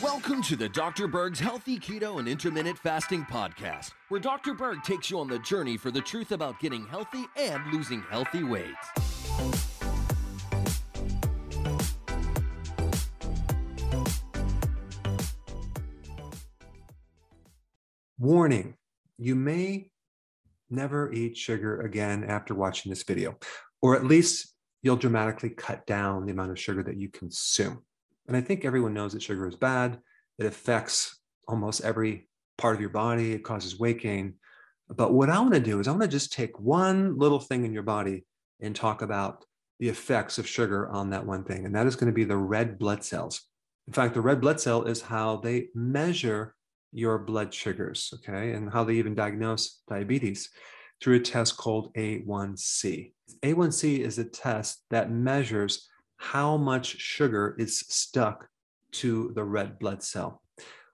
Welcome to the Dr. Berg's Healthy Keto and Intermittent Fasting Podcast, where Dr. Berg takes you on the journey for the truth about getting healthy and losing healthy weight. Warning you may never eat sugar again after watching this video, or at least you'll dramatically cut down the amount of sugar that you consume. And I think everyone knows that sugar is bad. It affects almost every part of your body, it causes weight gain. But what I want to do is I want to just take one little thing in your body and talk about the effects of sugar on that one thing. And that is going to be the red blood cells. In fact, the red blood cell is how they measure your blood sugars, okay, and how they even diagnose diabetes through a test called A1C. A1C is a test that measures how much sugar is stuck to the red blood cell.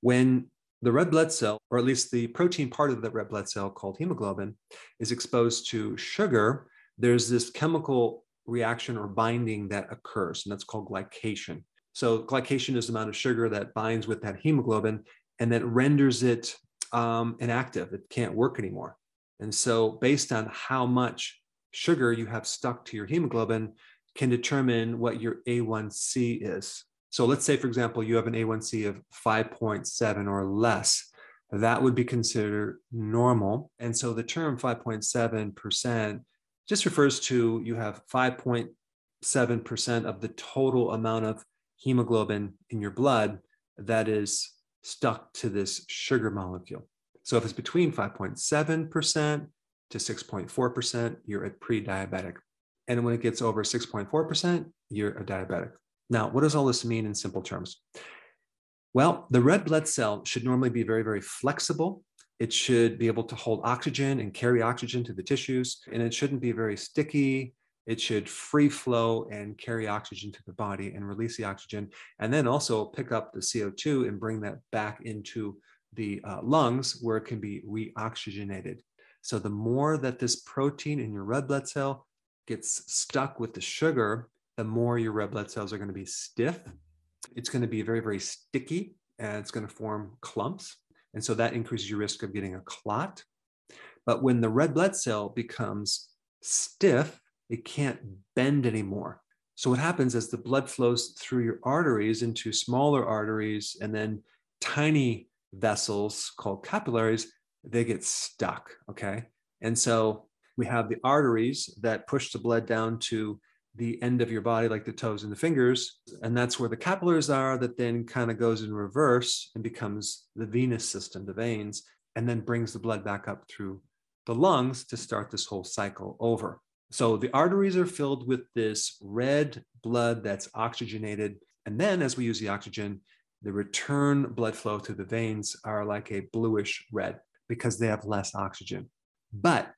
When the red blood cell, or at least the protein part of the red blood cell called hemoglobin, is exposed to sugar, there's this chemical reaction or binding that occurs, and that's called glycation. So, glycation is the amount of sugar that binds with that hemoglobin and that renders it um, inactive. It can't work anymore. And so, based on how much sugar you have stuck to your hemoglobin, can determine what your A1C is. So, let's say, for example, you have an A1C of 5.7 or less. That would be considered normal. And so, the term 5.7% just refers to you have 5.7% of the total amount of hemoglobin in your blood that is stuck to this sugar molecule. So if it's between 5.7% to 6.4%, you're a pre-diabetic. And when it gets over 6.4%, you're a diabetic. Now, what does all this mean in simple terms? Well, the red blood cell should normally be very, very flexible. It should be able to hold oxygen and carry oxygen to the tissues, and it shouldn't be very sticky. It should free flow and carry oxygen to the body and release the oxygen, and then also pick up the CO2 and bring that back into the uh, lungs where it can be reoxygenated. So, the more that this protein in your red blood cell gets stuck with the sugar, the more your red blood cells are going to be stiff. It's going to be very, very sticky and it's going to form clumps. And so that increases your risk of getting a clot. But when the red blood cell becomes stiff, it can't bend anymore. So what happens is the blood flows through your arteries into smaller arteries and then tiny vessels called capillaries, they get stuck. Okay. And so we have the arteries that push the blood down to the end of your body, like the toes and the fingers. And that's where the capillaries are, that then kind of goes in reverse and becomes the venous system, the veins, and then brings the blood back up through the lungs to start this whole cycle over. So the arteries are filled with this red blood that's oxygenated. And then as we use the oxygen, the return blood flow to the veins are like a bluish red because they have less oxygen. But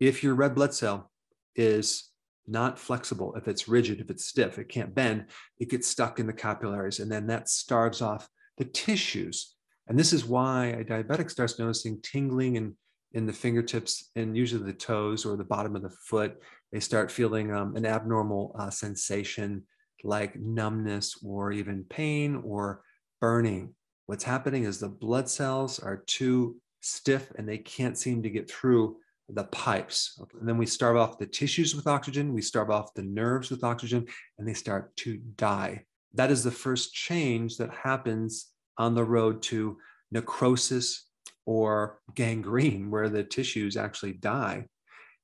if your red blood cell is not flexible, if it's rigid, if it's stiff, it can't bend, it gets stuck in the capillaries and then that starves off the tissues. And this is why a diabetic starts noticing tingling and in the fingertips and usually the toes or the bottom of the foot. They start feeling um, an abnormal uh, sensation like numbness or even pain or burning. What's happening is the blood cells are too stiff and they can't seem to get through the pipes. And then we starve off the tissues with oxygen, we starve off the nerves with oxygen, and they start to die. That is the first change that happens on the road to necrosis or gangrene, where the tissues actually die.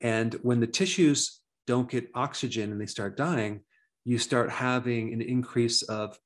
And when the tissues don't get oxygen and they start dying, you start having an increase of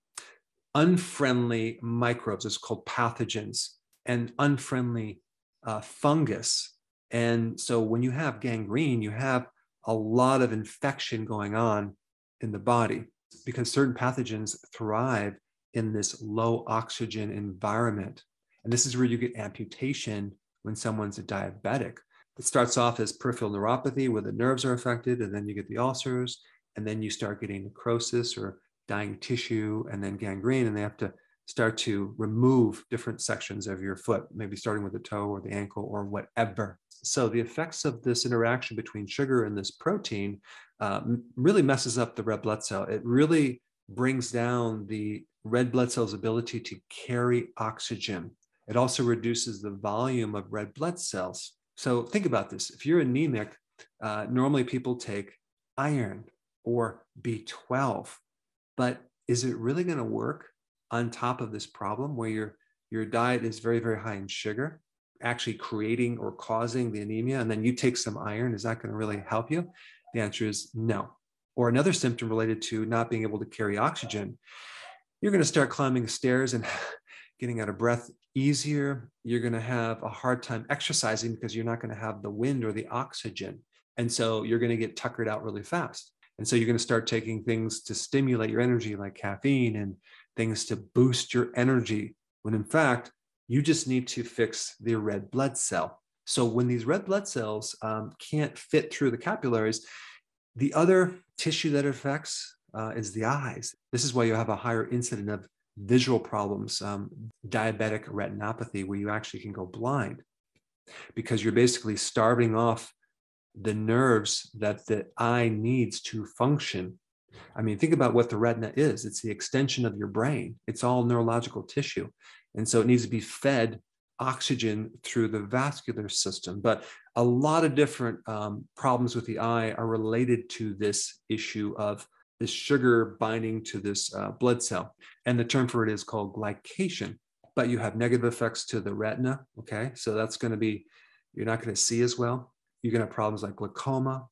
unfriendly microbes. It's called pathogens and unfriendly uh, fungus. And so when you have gangrene, you have a lot of infection going on in the body because certain pathogens thrive in this low oxygen environment. And this is where you get amputation when someone's a diabetic. It starts off as peripheral neuropathy where the nerves are affected, and then you get the ulcers, and then you start getting necrosis or dying tissue, and then gangrene, and they have to start to remove different sections of your foot, maybe starting with the toe or the ankle or whatever. So the effects of this interaction between sugar and this protein uh, really messes up the red blood cell. It really brings down the red blood cells' ability to carry oxygen. It also reduces the volume of red blood cells. So think about this. If you're anemic, uh, normally people take iron or B12, but is it really going to work on top of this problem where your your diet is very very high in sugar, actually creating or causing the anemia, and then you take some iron? Is that going to really help you? The answer is no. Or another symptom related to not being able to carry oxygen, you're going to start climbing stairs and getting out of breath easier. You're going to have a hard time exercising because you're not going to have the wind or the oxygen. And so you're going to get tuckered out really fast. And so you're going to start taking things to stimulate your energy, like caffeine and things to boost your energy, when in fact, you just need to fix the red blood cell. So when these red blood cells um, can't fit through the capillaries, the other tissue that affects uh, is the eyes. This is why you have a higher incidence of visual problems, um, diabetic retinopathy, where you actually can go blind because you're basically starving off the nerves that the eye needs to function. I mean, think about what the retina is it's the extension of your brain, it's all neurological tissue. And so it needs to be fed oxygen through the vascular system. But a lot of different um, problems with the eye are related to this issue of this sugar binding to this uh, blood cell. And the term for it is called glycation. But you have negative effects to the retina. Okay. So that's going to be, you're not going to see as well. Going to have problems like glaucoma,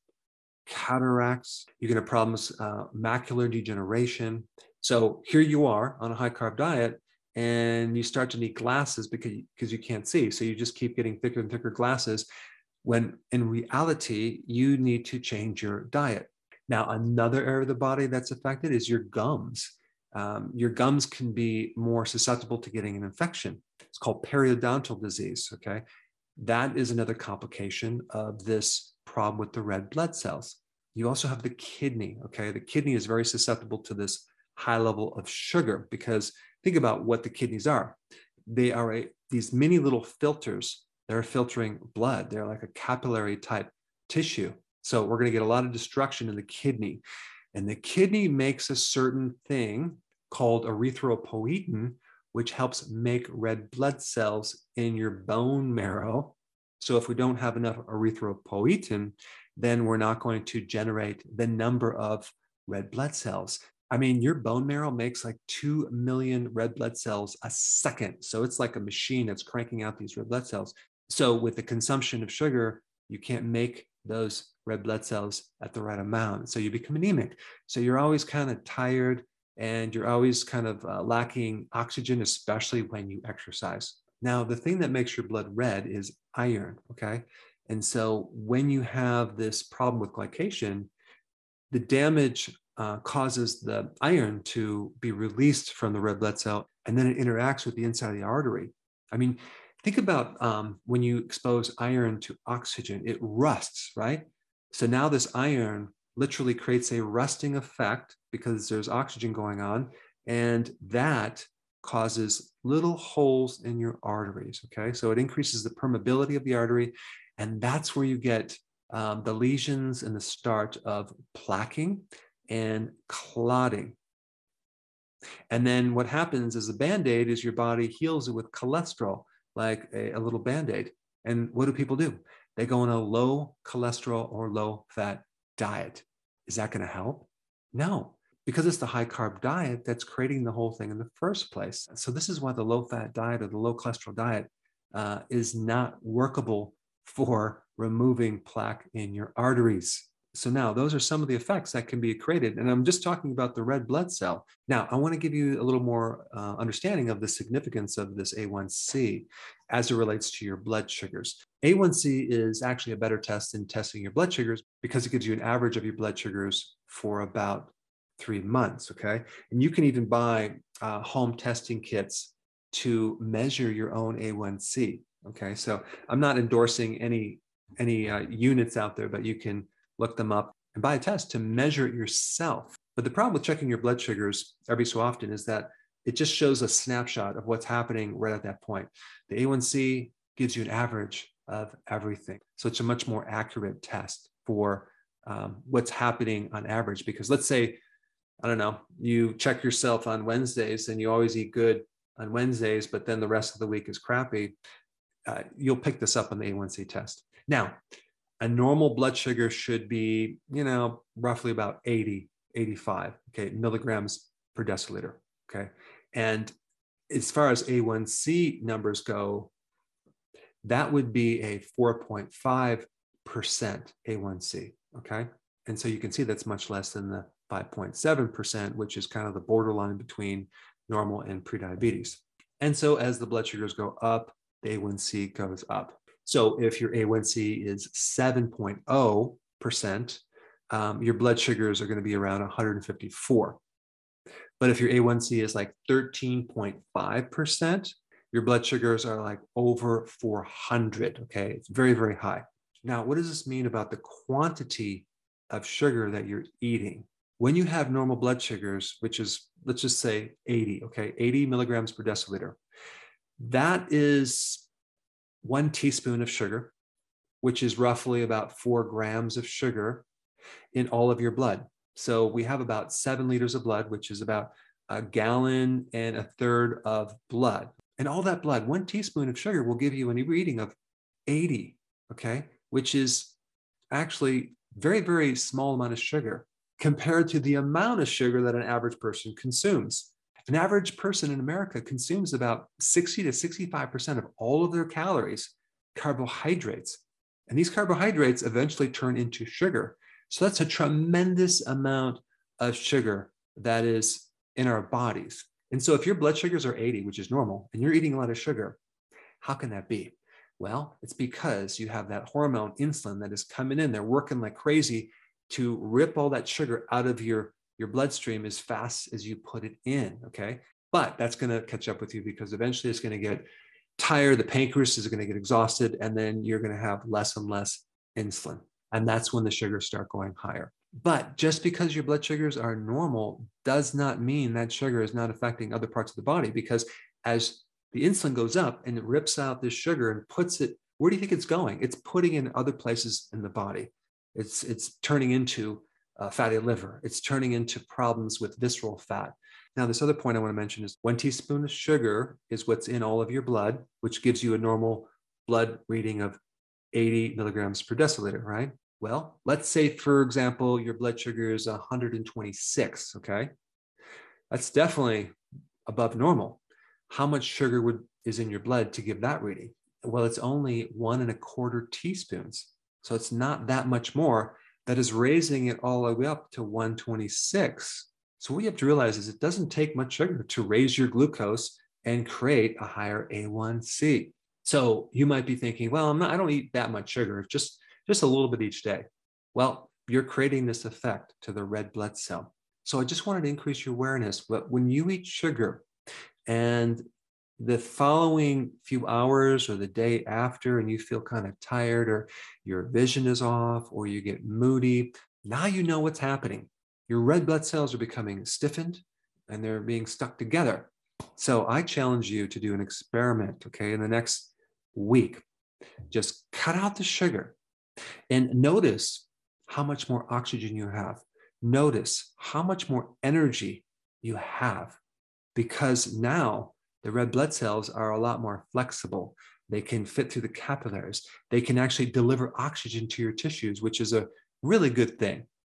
cataracts. You're going to have problems, uh, macular degeneration. So here you are on a high carb diet and you start to need glasses because, because you can't see. So you just keep getting thicker and thicker glasses when in reality, you need to change your diet. Now, another area of the body that's affected is your gums. Um, your gums can be more susceptible to getting an infection. It's called periodontal disease. Okay. That is another complication of this problem with the red blood cells. You also have the kidney. Okay. The kidney is very susceptible to this high level of sugar because think about what the kidneys are. They are a, these mini little filters that are filtering blood. They're like a capillary type tissue so we're going to get a lot of destruction in the kidney. And the kidney makes a certain thing called erythropoietin, which helps make red blood cells in your bone marrow. So if we don't have enough erythropoietin, then we're not going to generate the number of red blood cells. I mean, your bone marrow makes like 2 million red blood cells a second. So it's like a machine that's cranking out these red blood cells. So with the consumption of sugar, you can't make those red blood cells at the right amount. So you become anemic. So you're always kind of tired and you're always kind of uh, lacking oxygen, especially when you exercise. Now, the thing that makes your blood red is iron. Okay. And so when you have this problem with glycation, the damage uh, causes the iron to be released from the red blood cell and then it interacts with the inside of the artery. I mean, think about um, when you expose iron to oxygen, it rusts, right? So now this iron literally creates a rusting effect because there's oxygen going on, and that causes little holes in your arteries. Okay, so it increases the permeability of the artery, and that's where you get um, the lesions and the start of plaquing and clotting. And then what happens is a band aid is your body heals it with cholesterol, like a, a little band aid. And what do people do? they go on a low cholesterol or low fat diet. Is that going to help? No, because it's the high carb diet that's creating the whole thing in the first place. So, this is why the low fat diet or the low cholesterol diet uh, is not workable for removing plaque in your arteries. So now those are some of the effects that can be created. And I'm just talking about the red blood cell. Now, I want to give you a little more uh, understanding of the significance of this A1C as it relates to your blood sugars. A1C is actually a better test than testing your blood sugars because it gives you an average of your blood sugars for about three months. Okay. And you can even buy uh, home testing kits to measure your own A1C. Okay. So I'm not endorsing any any uh, units out there, but you can look them up and buy a test to measure it yourself. But the problem with checking your blood sugars every so often is that it just shows a snapshot of what's happening right at that point. The A1C gives you an average of everything. So it's a much more accurate test for um, what's happening on average. Because let's say I don't know, you check yourself on Wednesdays and you always eat good on Wednesdays, but then the rest of the week is crappy, uh, you'll pick this up on the A1C test. Now, a normal blood sugar should be, you know, roughly about 80, 85, okay, milligrams per deciliter, okay? And as far as A1C numbers go, that would be a 4.5% A1C, okay? And so you can see that's much less than the 5.7%, which is kind of the borderline between normal and prediabetes. And so as the blood sugars go up, the A1C goes up. So if your A1C is 7.0%, um, your blood sugars are going to be around 154. But if your A1C is like 13.5%, your blood sugars are like over 400. Okay. It's very, very high. Now, what does this mean about the quantity of sugar that you're eating? When you have normal blood sugars, which is, let's just say 80, okay, 80 milligrams per deciliter, that is one teaspoon of sugar, which is roughly about four grams of sugar in all of your blood. So we have about seven liters of blood, which is about a gallon and a third of blood. And all that blood, one teaspoon of sugar will give you an reading of 80, okay, which is actually very, very small amount of sugar compared to the amount of sugar that an average person consumes. An average person in America consumes about 60 to 65% of all of their calories, carbohydrates. And these carbohydrates eventually turn into sugar. So that's a tremendous amount of sugar that is in our bodies. And so if your blood sugars are 80, which is normal, and you're eating a lot of sugar, how can that be? Well, it's because you have that hormone insulin that is coming in. They're working like crazy to rip all that sugar out of your, your bloodstream as fast as you put it in. Okay. But that's going to catch up with you because eventually it's going to get tired. The pancreas is going to get exhausted, and then you're going to have less and less insulin. And that's when the sugars start going higher. But just because your blood sugars are normal does not mean that sugar is not affecting other parts of the body because as the insulin goes up and it rips out this sugar and puts it, where do you think it's going? It's putting in other places in the body. It's, it's turning into uh, fatty liver. It's turning into problems with visceral fat. Now, this other point I want to mention is one teaspoon of sugar is what's in all of your blood, which gives you a normal blood reading of 80 milligrams per deciliter, right? Well, let's say, for example, your blood sugar is 126, okay? That's definitely above normal. How much sugar would, is in your blood to give that reading? Well, it's only one and a quarter teaspoons. So it's not that much more that is raising it all the way up to 126. So what you have to realize is it doesn't take much sugar to raise your glucose and create a higher A1C. So you might be thinking, well, I'm not, I don't eat that much sugar, just just a little bit each day. Well, you're creating this effect to the red blood cell. So I just wanted to increase your awareness. But when you eat sugar and the following few hours or the day after, and you feel kind of tired or your vision is off or you get moody, now you know what's happening. Your red blood cells are becoming stiffened and they're being stuck together. So I challenge you to do an experiment, okay, in the next week. Just cut out the sugar and notice how much more oxygen you have. Notice how much more energy you have because now the red blood cells are a lot more flexible. They can fit through the capillaries. They can actually deliver oxygen to your tissues, which is a really good thing.